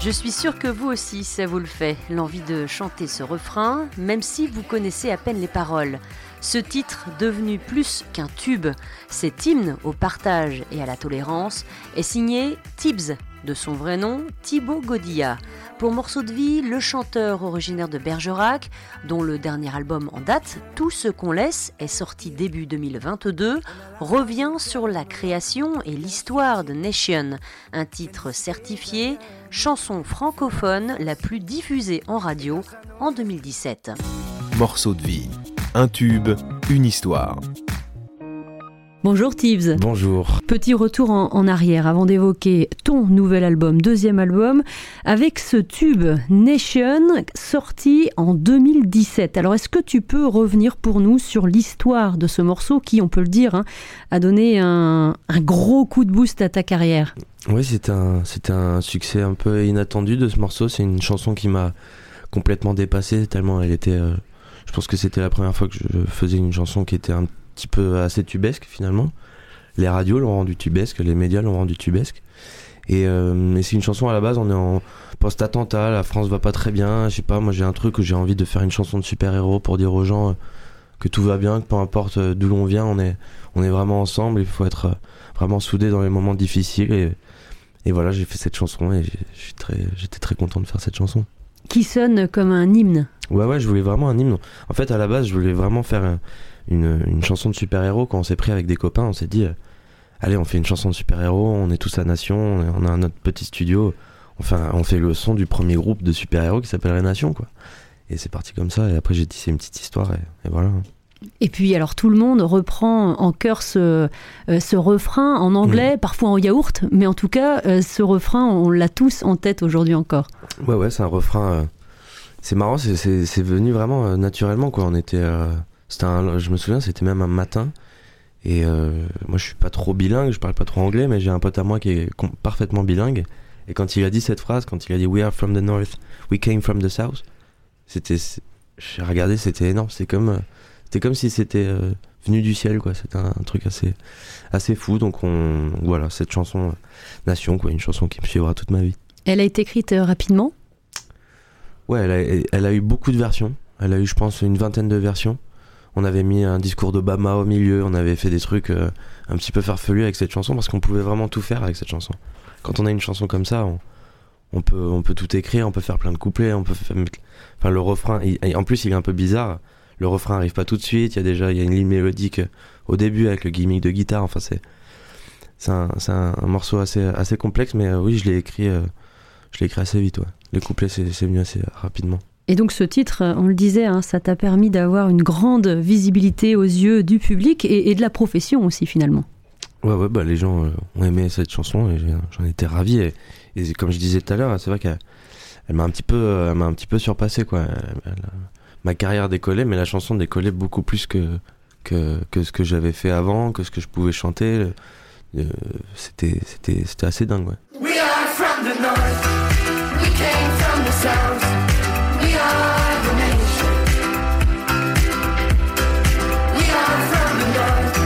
Je suis sûre que vous aussi, ça vous le fait, l'envie de chanter ce refrain, même si vous connaissez à peine les paroles. Ce titre, devenu plus qu'un tube, cet hymne au partage et à la tolérance, est signé Tibbs, de son vrai nom, Thibaut Godilla. Pour Morceau de vie, le chanteur originaire de Bergerac, dont le dernier album en date, Tout ce qu'on laisse, est sorti début 2022, revient sur la création et l'histoire de Nation, un titre certifié, chanson francophone la plus diffusée en radio en 2017. Morceau de vie. Un tube, une histoire. Bonjour Tibbs. Bonjour. Petit retour en, en arrière avant d'évoquer ton nouvel album, deuxième album, avec ce tube Nation sorti en 2017. Alors est-ce que tu peux revenir pour nous sur l'histoire de ce morceau qui, on peut le dire, hein, a donné un, un gros coup de boost à ta carrière? Oui, c'était un, un succès un peu inattendu de ce morceau. C'est une chanson qui m'a complètement dépassé tellement elle était. euh, je pense que c'était la première fois que je faisais une chanson qui était un petit peu assez tubesque finalement. Les radios l'ont rendu tubesque, les médias l'ont rendu tubesque. Et, euh, et c'est une chanson à la base, on est en post-attentat, la France va pas très bien. Je sais pas, moi j'ai un truc où j'ai envie de faire une chanson de super-héros pour dire aux gens euh, que tout va bien, que peu importe euh, d'où l'on vient, on est, on est vraiment ensemble. Il faut être vraiment soudé dans les moments difficiles. Et, voilà, j'ai fait cette chanson et j'étais très content de faire cette chanson. Qui sonne comme un hymne? Ouais, ouais, je voulais vraiment un hymne. En fait, à la base, je voulais vraiment faire une, une chanson de super-héros. Quand on s'est pris avec des copains, on s'est dit, euh, allez, on fait une chanson de super-héros, on est tous à Nation, on a notre petit studio. Enfin, on fait le son du premier groupe de super-héros qui s'appelle La Nation, quoi. Et c'est parti comme ça. Et après, j'ai tissé une petite histoire et, et voilà. Et puis alors tout le monde reprend en chœur ce, euh, ce refrain en anglais, parfois en yaourt, mais en tout cas euh, ce refrain on l'a tous en tête aujourd'hui encore. Ouais, ouais, c'est un refrain. C'est marrant, c'est- c'est venu vraiment euh, naturellement, quoi. On était. euh, c'était un, je me souviens, c'était même un matin. Et euh, moi, je suis pas trop bilingue, je parle pas trop anglais, mais j'ai un pote à moi qui est parfaitement bilingue. Et quand il a dit cette phrase, quand il a dit We are from the north, we came from the south, c'était. J'ai regardé, c'était énorme. C'est comme. euh, C'était comme si c'était euh, venu du ciel, quoi. C'était un, un truc assez, assez fou. Donc, on, voilà, cette chanson euh, Nation, quoi. Une chanson qui me suivra toute ma vie. Elle a été écrite rapidement? Ouais, elle a, eu beaucoup de versions. Elle a eu, je pense, une vingtaine de versions. On avait mis un discours d'Obama au milieu, on avait fait des trucs euh, un petit peu farfelus avec cette chanson parce qu'on pouvait vraiment tout faire avec cette chanson. Quand on a une chanson comme ça, on, peut, tout écrire, on peut faire plein de couplets, on peut faire, enfin le refrain. en plus, il est un peu bizarre. Le refrain arrive pas tout de suite. Il y a déjà, y a une ligne mélodique au début avec le gimmick de guitare. Enfin, c'est, c'est un, morceau assez, complexe, mais euh, oui, je l'ai écrit, euh, écrit assez vite. Les couplets, c'est, c'est venu assez rapidement. Et donc ce titre, euh, on le disait, hein, ça t'a permis d'avoir une grande visibilité aux yeux du public et, et de la profession aussi finalement. Ouais, ouais, bah les gens euh, ont aimé cette chanson et j'en étais ravi. Et, et comme je disais tout à l'heure, c'est vrai qu'elle elle m'a un petit peu, euh, elle m'a un petit peu surpassé quoi. Elle- elle- ma carrière décollait, mais la chanson décollait beaucoup plus que que, que ce que j'avais fait avant, que ce que je pouvais chanter. Euh, c'était, c'était, c'était assez dingue. Ouais. We are from the north. We came from the south. We are the nation. We are from the north.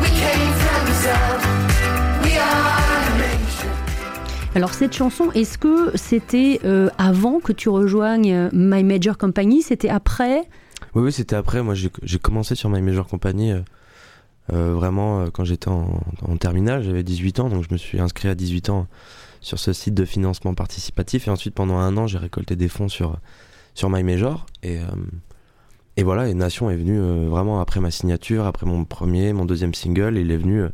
We came from the south. We are the nation. Alors cette chanson, est-ce que c'était euh, avant que tu rejoignes euh, My Major Company? C'était après? Oui, oui, c'était après. Moi, j'ai j'ai commencé sur My Major Company euh, euh, vraiment euh, quand j'étais en, en terminale. J'avais 18 ans, donc je me suis inscrit à 18 ans sur ce site de financement participatif. Et ensuite, pendant un an, j'ai récolté des fonds sur, sur My Major. Et, euh, et voilà, et Nation est venu euh, vraiment après ma signature, après mon premier, mon deuxième single. Il est venu euh,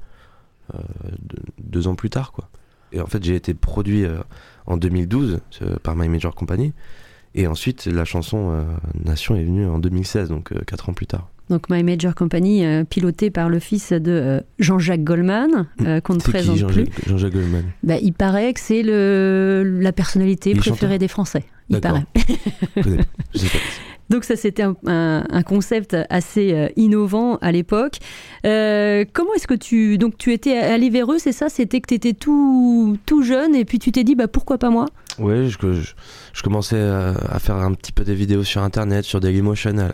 deux, deux ans plus tard, quoi. Et en fait, j'ai été produit en 2012 euh, par My Major Company. Et ensuite, la chanson euh, Nation est venue en 2016, donc 4 ans plus tard. Donc My Major Company, euh, piloté par le fils de euh, Jean-Jacques Goldman, euh, qu'on ne présente qui plus. Jean-Jacques Goldman? Bah, il paraît que c'est le, la personnalité Il préférée des Français. Il paraît. Je sais pas. Donc ça, c'était un, un- un concept assez euh, innovant à l'époque. Euh, comment est-ce que tu... Donc tu étais allé vers eux, c'est ça? C'était que tu étais tout, tout jeune et puis tu t'es dit, bah, pourquoi pas moi? Ouais, je, commençais à, à faire un petit peu des vidéos sur internet, sur Dailymotion à,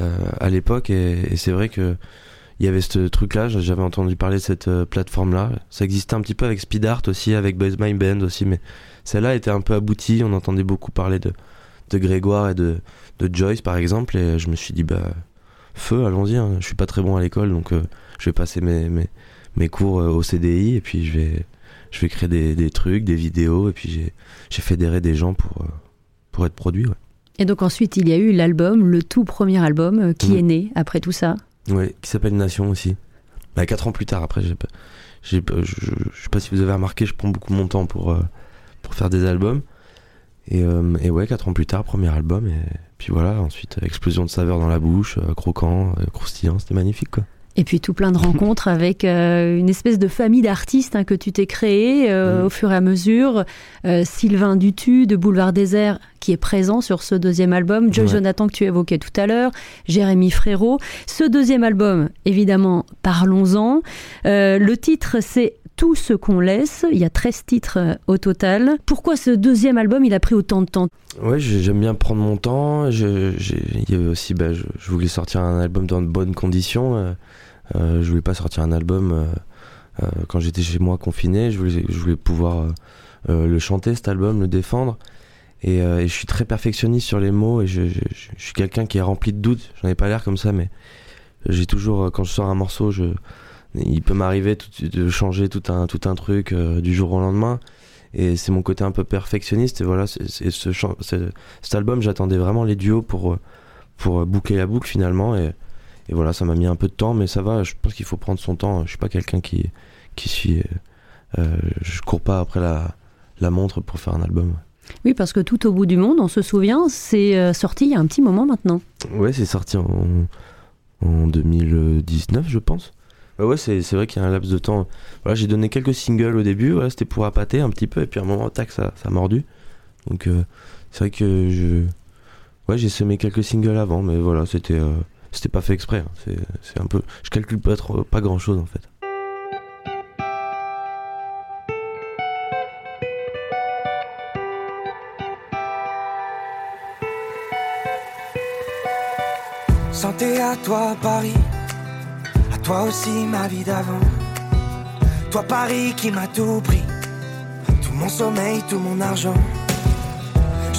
euh, à l'époque, et, c'est vrai que il y avait ce truc-là, j'avais entendu parler de cette euh, plateforme-là. Ça existait un petit peu avec Speed Art aussi, avec Buzz My Band aussi, mais celle-là était un peu aboutie. On entendait beaucoup parler de, de Grégoire et de, de Joyce, par exemple, et je me suis dit, bah, feu, allons-y. hein. Je suis pas très bon à l'école, donc euh, je vais passer mes, mes, mes cours euh, au CDI, et puis je vais, je vais créer des, des trucs, des vidéos, et puis j'ai, fédéré des gens pour, euh, pour être produit. Ouais. Et donc ensuite, il y a eu l'album, le tout premier album, euh, qui Mhm. est né après tout ça. Ouais, qui s'appelle Nation aussi. Bah, quatre ans plus tard, après, j'ai pas, je, sais pas si vous avez remarqué, je prends beaucoup mon temps pour, euh, pour faire des albums. Et, euh, et ouais, quatre ans plus tard, premier album, et puis voilà, ensuite, explosion de saveur dans la bouche, euh, croquant, croustillant, c'était magnifique quoi. Et puis tout plein de rencontres avec euh, une espèce de famille d'artistes hein, que tu t'es créé euh, Mhm. au fur et à mesure. Euh, Sylvain Dutu de Boulevard Désert qui est présent sur ce deuxième album. Joy Ouais. Jonathan que tu évoquais tout à l'heure. Jérémy Frérot. Ce deuxième album, évidemment, parlons-en. Le titre c'est tout ce qu'on laisse. Il y a 13 titres au total. Pourquoi ce deuxième album, il a pris autant de temps? Ouais, j'ai- j'aime bien prendre mon temps. Je, j'ai- il y avait aussi, bah, je, je voulais sortir un album dans de bonnes conditions. Euh, je voulais pas sortir un album euh, euh, quand j'étais chez moi confiné. Je voulais, pouvoir le chanter cet album, le défendre. Et, je suis très perfectionniste sur les mots et je, suis quelqu'un qui est rempli de doutes. J'en ai pas l'air comme ça, mais j'ai toujours, quand je sors un morceau, il peut m'arriver de changer tout un, truc du jour au lendemain. Et c'est mon côté un peu perfectionniste. Et voilà, cet album, j'attendais vraiment les duos pour, pour boucler la boucle finalement. Et voilà, ça m'a mis un peu de temps, mais ça va. Je pense qu'il faut prendre son temps. Je suis pas quelqu'un qui, qui suit. euh, euh, je cours pas après la, la montre pour faire un album. Oui, parce que tout au bout du monde, on se souvient, c'est euh, sorti il y a un petit moment maintenant. Ouais, c'est sorti en, en 2019, je pense. Ouais, ouais, c'est c'est vrai qu'il y a un laps de temps. Voilà, j'ai donné quelques singles au début, voilà, c'était pour appâter un petit peu, et puis à un moment, tac, ça, ça a mordu. Donc, euh, c'est vrai que je. Ouais, j'ai semé quelques singles avant, mais voilà, c'était euh, c'était pas fait exprès. hein. C'est un peu. Je calcule pas, trop, pas grand chose en fait. Santé à toi Paris, à toi aussi ma vie d'avant. Toi Paris qui m'a tout pris, tout mon sommeil, tout mon argent.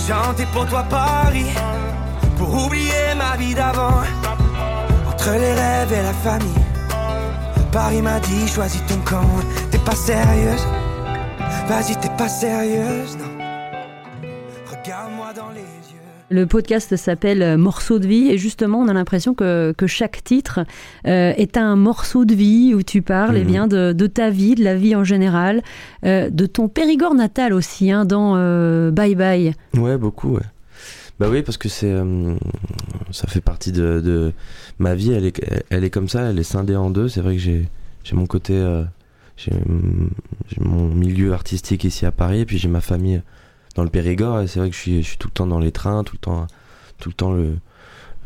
Chanter pour toi Paris, pour oublier ma vie d'avant. Entre les rêves et la famille, Paris m'a dit choisis ton camp. T'es pas sérieuse, vas-y t'es pas sérieuse, non. Regarde-moi dans les yeux. Le podcast s'appelle euh, Morceau de vie et justement on a l'impression que, que chaque titre euh, est un morceau de vie où tu parles eh Mhm. bien de, de ta vie, de la vie en général, euh, de ton Périgord natal aussi hein, dans euh, Bye Bye. Ouais, beaucoup, ouais. Bah oui, parce que c'est. euh, ça fait partie de, de ma vie, elle est, elle est comme ça, elle est scindée en deux. C'est vrai que j'ai j'ai mon côté. euh, j'ai mon milieu artistique ici à Paris, et puis j'ai ma famille dans le Périgord, c'est vrai que je suis, je suis tout le temps dans les trains, tout le temps, tout le, temps le,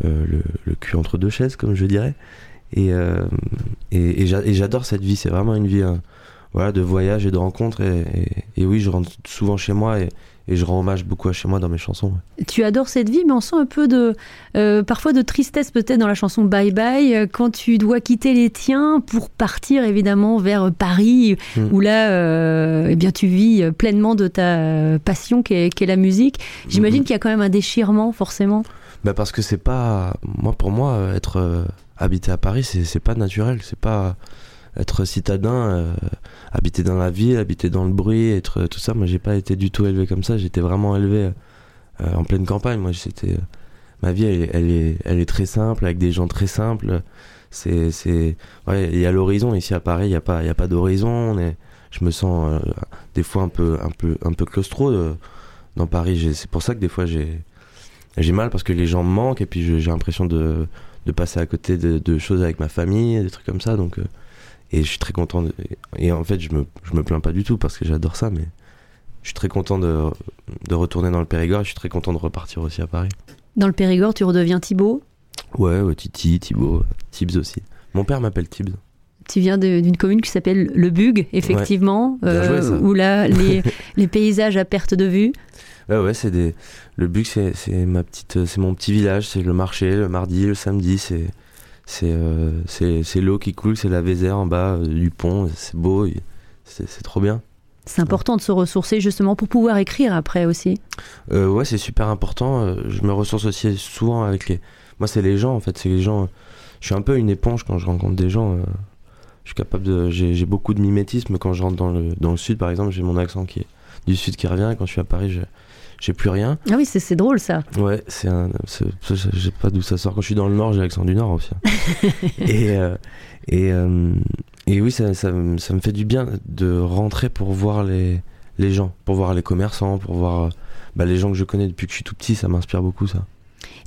euh, le, cul entre deux chaises, comme je dirais. Et, et, et j'a- et j'adore cette vie, c'est vraiment une vie euh, voilà, de voyage et de rencontres. Et, et- et oui, je rentre souvent chez moi et, et je rends hommage beaucoup à chez moi dans mes chansons. ouais. Tu adores cette vie mais on sent un peu de euh, parfois de tristesse peut-être dans la chanson Bye Bye euh, quand tu dois quitter les tiens pour partir évidemment vers Paris Mm. où là euh, eh bien tu vis euh, pleinement de ta passion qui est, la musique. J'imagine Mhm. qu'il y a quand même un déchirement forcément. Bah parce que c'est pas moi pour moi euh, être euh, habité à Paris c'est c'est pas naturel c'est pas être citadin euh, habiter dans la ville habiter dans le bruit être euh, tout ça. Moi j'ai pas été du tout élevé comme ça. J'étais vraiment élevé euh, en pleine campagne. Moi c'était ma vie elle, est- très simple avec des gens très simples. Il y a l'horizon. Ici à Paris il y a pas d'horizon. Je me sens des fois un peu un claustro dans Paris. C'est pour ça que des fois j'ai mal parce que les gens me manquent. Et puis j'ai l'impression de, passer à côté de, choses avec ma famille, des trucs comme ça. Et je suis très content. de- et en fait, je me, je me plains pas du tout parce que j'adore ça, mais je suis très content de, de retourner dans le Périgord et je suis très content de repartir aussi à Paris. Dans le Périgord, tu redeviens Thibaut? Ouais, ouais, Titi, Thibaut, Tibbs aussi. Mon père m'appelle Tibbs. Tu viens d'une commune qui s'appelle Le Bug, effectivement, joué, ça. où là, les, les paysages à perte de vue. Ouais, ouais, c'est des. Le c'est, c'est ma petite, c'est mon petit village. C'est le marché, le mardi, le samedi. C'est, c'est euh, c'est c'est l'eau qui coule, c'est la Vézère en bas euh, du pont, c'est beau, c'est trop bien. C'est important de se ressourcer justement pour pouvoir écrire après aussi. Euh, ouais, c'est super important. euh, je me ressource aussi souvent avec les. Moi, c'est les gens en fait. C'est les gens. Je suis un peu une éponge quand je rencontre des gens. je suis capable de. J'ai beaucoup de mimétisme quand je rentre dans le dans le sud, par exemple. J'ai mon accent qui est du sud qui revient. Et quand je suis à Paris, j'ai plus rien. Ah oui, c'est c'est drôle ça. Ouais, c'est un. Je sais pas d'où ça sort. Quand je suis dans le nord, j'ai l'accent du nord aussi. hein. et euh, et euh, et oui, ça, ça, me- ça me fait du bien de rentrer pour voir les les gens, pour voir les commerçants, pour voir euh, bah, les gens que je connais depuis que je suis tout petit. Ça m'inspire beaucoup ça.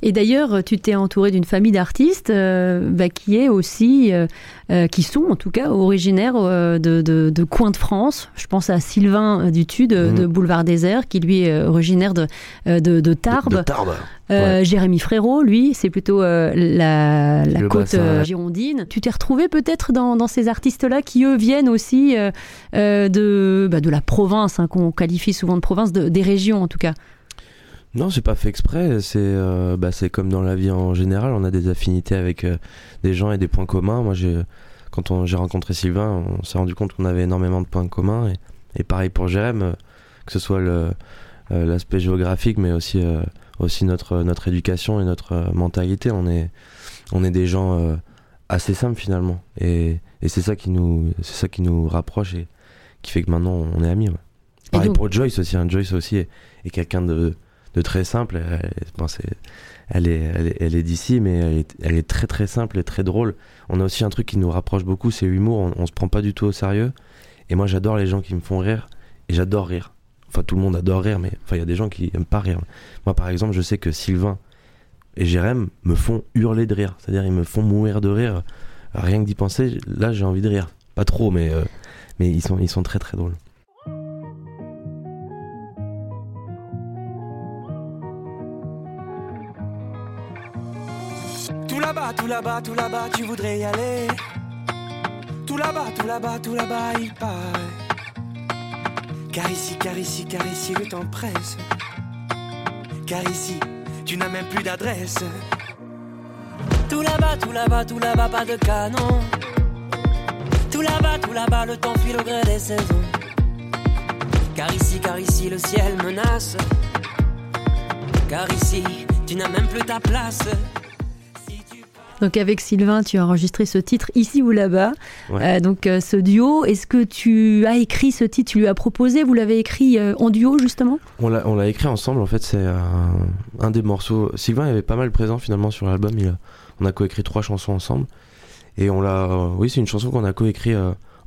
Et d'ailleurs, tu t'es entouré d'une famille d'artistes euh, bah, qui est aussi, euh, euh, qui sont en tout cas originaires euh, de, de, de coins de France. Je pense à Sylvain Dutu de, Mhm. de Boulevard Désert, qui lui est originaire de, de, de Tarbes. Tarbes. Euh, Jérémy Frérot, lui, c'est plutôt euh, la, la côte bassin, ouais. girondine. Tu t'es retrouvé peut-être dans, dans ces artistes-là qui, eux, viennent aussi de, bah, de la province, hein, qu'on qualifie souvent de province, de- des régions en tout cas. Non, c'est pas fait exprès. C'est euh, bah, c'est comme dans la vie en général. On a des affinités avec euh, des gens et des points communs. Moi, j'ai quand on- j'ai rencontré Sylvain, on s'est rendu compte qu'on avait énormément de points communs. Et, et pareil pour Jérém, euh, que ce soit le euh, l'aspect géographique, mais aussi euh, aussi notre notre éducation et notre mentalité. On est on est des gens euh, assez simples finalement. Et, et c'est ça qui nous c'est ça qui nous rapproche et qui fait que maintenant on est amis. ouais. Pareil donc- pour Joyce aussi. hein. Joyce aussi est, est quelqu'un de de très simple. C'est- elle est, elle est, d'ici, mais elle est, très très simple et très drôle. On a aussi un truc qui nous rapproche beaucoup, c'est l'humour. On, on se prend pas du tout au sérieux. Et moi, j'adore les gens qui me font rire. Et j'adore rire. Enfin, tout le monde adore rire, mais enfin, il y a des gens qui aiment pas rire. Moi, par exemple, je sais que Sylvain et Jérém me font hurler de rire. C'est-à-dire, ils me font mourir de rire. Rien que d'y penser, là, j'ai envie de rire. Pas trop, mais, euh, mais ils, sont, ils sont très très drôles. Tout là-bas, tout là-bas, tu voudrais y aller. Tout là-bas, tout là-bas, tout là-bas, il paraît. Car ici, car ici, car ici, le temps presse. Car ici, tu n'as même plus d'adresse. Tout là-bas, tout là-bas, tout là-bas, pas de canon. Tout là-bas, tout là-bas, le temps file au gré des saisons. Car ici, car ici, le ciel menace. Car ici, tu n'as même plus ta place. Donc avec Sylvain, tu as enregistré ce titre ici ou là-bas. Ouais. Euh, donc euh, ce duo, est-ce que tu as écrit ce titre, tu lui as proposé, vous l'avez écrit euh, en duo justement? On l'a, écrit ensemble, en fait, c'est un, des morceaux. Sylvain avait pas mal présent finalement sur l'album. Il on a coécrit trois chansons ensemble. Et on l'a. oui, c'est une chanson qu'on a coécrit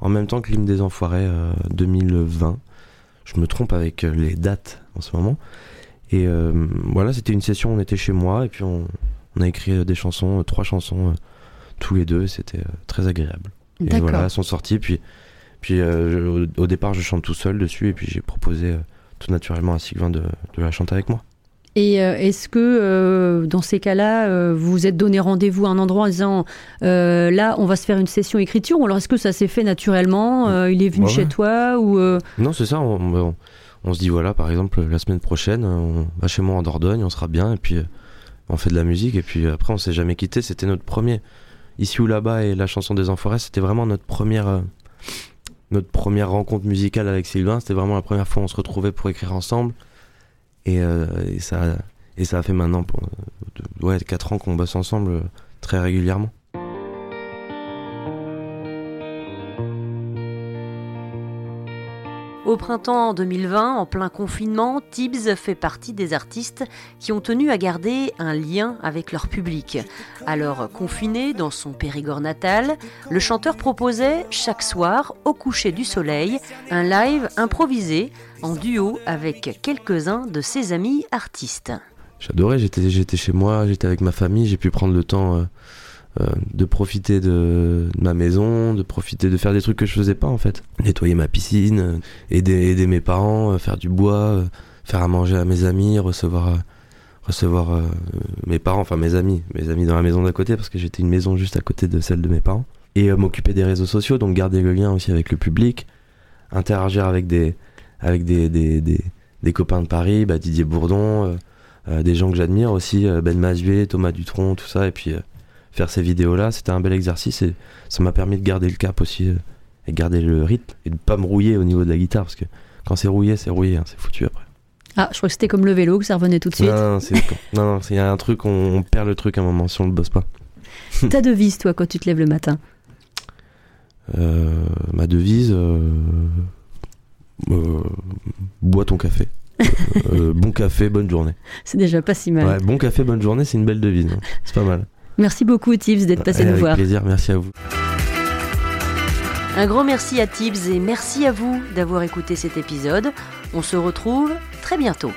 en même temps que l'hymne des Enfoirés euh, 2020. Je me trompe avec les dates en ce moment. Et voilà, c'était une session, on était chez moi et puis on, on a écrit euh, des chansons, euh, trois chansons euh, tous les deux. et C'était très agréable. Et voilà, elles sont sorties. Puis, puis je- au, au départ, je chante tout seul dessus. Et puis j'ai proposé tout naturellement à Sylvain de, de la chanter avec moi. Et est-ce que euh, dans ces cas-là, euh, vous vous êtes donné rendez-vous à un endroit en disant euh, là, on va se faire une session écriture ou alors est-ce que ça s'est fait naturellement Il est venu Ouais, chez toi ou Non, c'est ça. On, on- on se dit, voilà, par exemple, la semaine prochaine, on va chez moi en Dordogne, on sera bien. Et puis, on fait de la musique. Et puis après, on s'est jamais quitté. C'était notre premier. Ici ou là-bas et la chanson des Enfoirés, c'était vraiment notre première. euh, notre première rencontre musicale avec Sylvain, c'était vraiment la première fois où on se retrouvait pour écrire ensemble. Et, euh, ça, et ça a fait maintenant euh, ouais, 4 ans qu'on bosse ensemble très régulièrement. Au printemps 2020, en plein confinement, Tibbs fait partie des artistes qui ont tenu à garder un lien avec leur public. Alors, confiné dans son Périgord natal, le chanteur proposait chaque soir, au coucher du soleil, un live improvisé en duo avec quelques-uns de ses amis artistes. J'adorais, j'étais, chez moi, j'étais avec ma famille, j'ai pu prendre le temps euh, euh, de profiter de, ma maison, de profiter de faire des trucs que je faisais pas en fait. Nettoyer ma piscine, euh, aider, aider mes parents, euh, faire du bois, faire à manger à mes amis, recevoir, recevoir mes parents, enfin mes amis, mes amis dans la maison d'à côté parce que j'étais une maison juste à côté de celle de mes parents. Et m'occuper des réseaux sociaux, donc garder le lien aussi avec le public, interagir avec des, avec des, des, des, des copains de Paris, bah, Didier Bourdon. euh, des gens que j'admire aussi, Ben Mazuet, Thomas Dutronc, tout ça, et puis faire ces vidéos-là. C'était un bel exercice et ça m'a permis de garder le cap aussi euh, et de garder le rythme et de pas me rouiller au niveau de la guitare parce que quand c'est rouillé, c'est rouillé, hein, c'est foutu après. Ah, je crois que c'était comme le vélo, que ça revenait tout de suite. Non, non, c'est- non, il y a un truc, on, on perd le truc à un moment si on le bosse pas. Ta devise, toi, quand tu te lèves le matin? Euh, ma devise, euh, euh, bois ton café. Bon café, bonne journée. C'est déjà pas si mal. Ouais, bon café, bonne journée, c'est une belle devise. hein. C'est pas mal. Merci beaucoup, Tibbs, d'être passé nous avec voir. plaisir, merci à vous. Un grand merci à Tibbs et merci à vous d'avoir écouté cet épisode. On se retrouve très bientôt.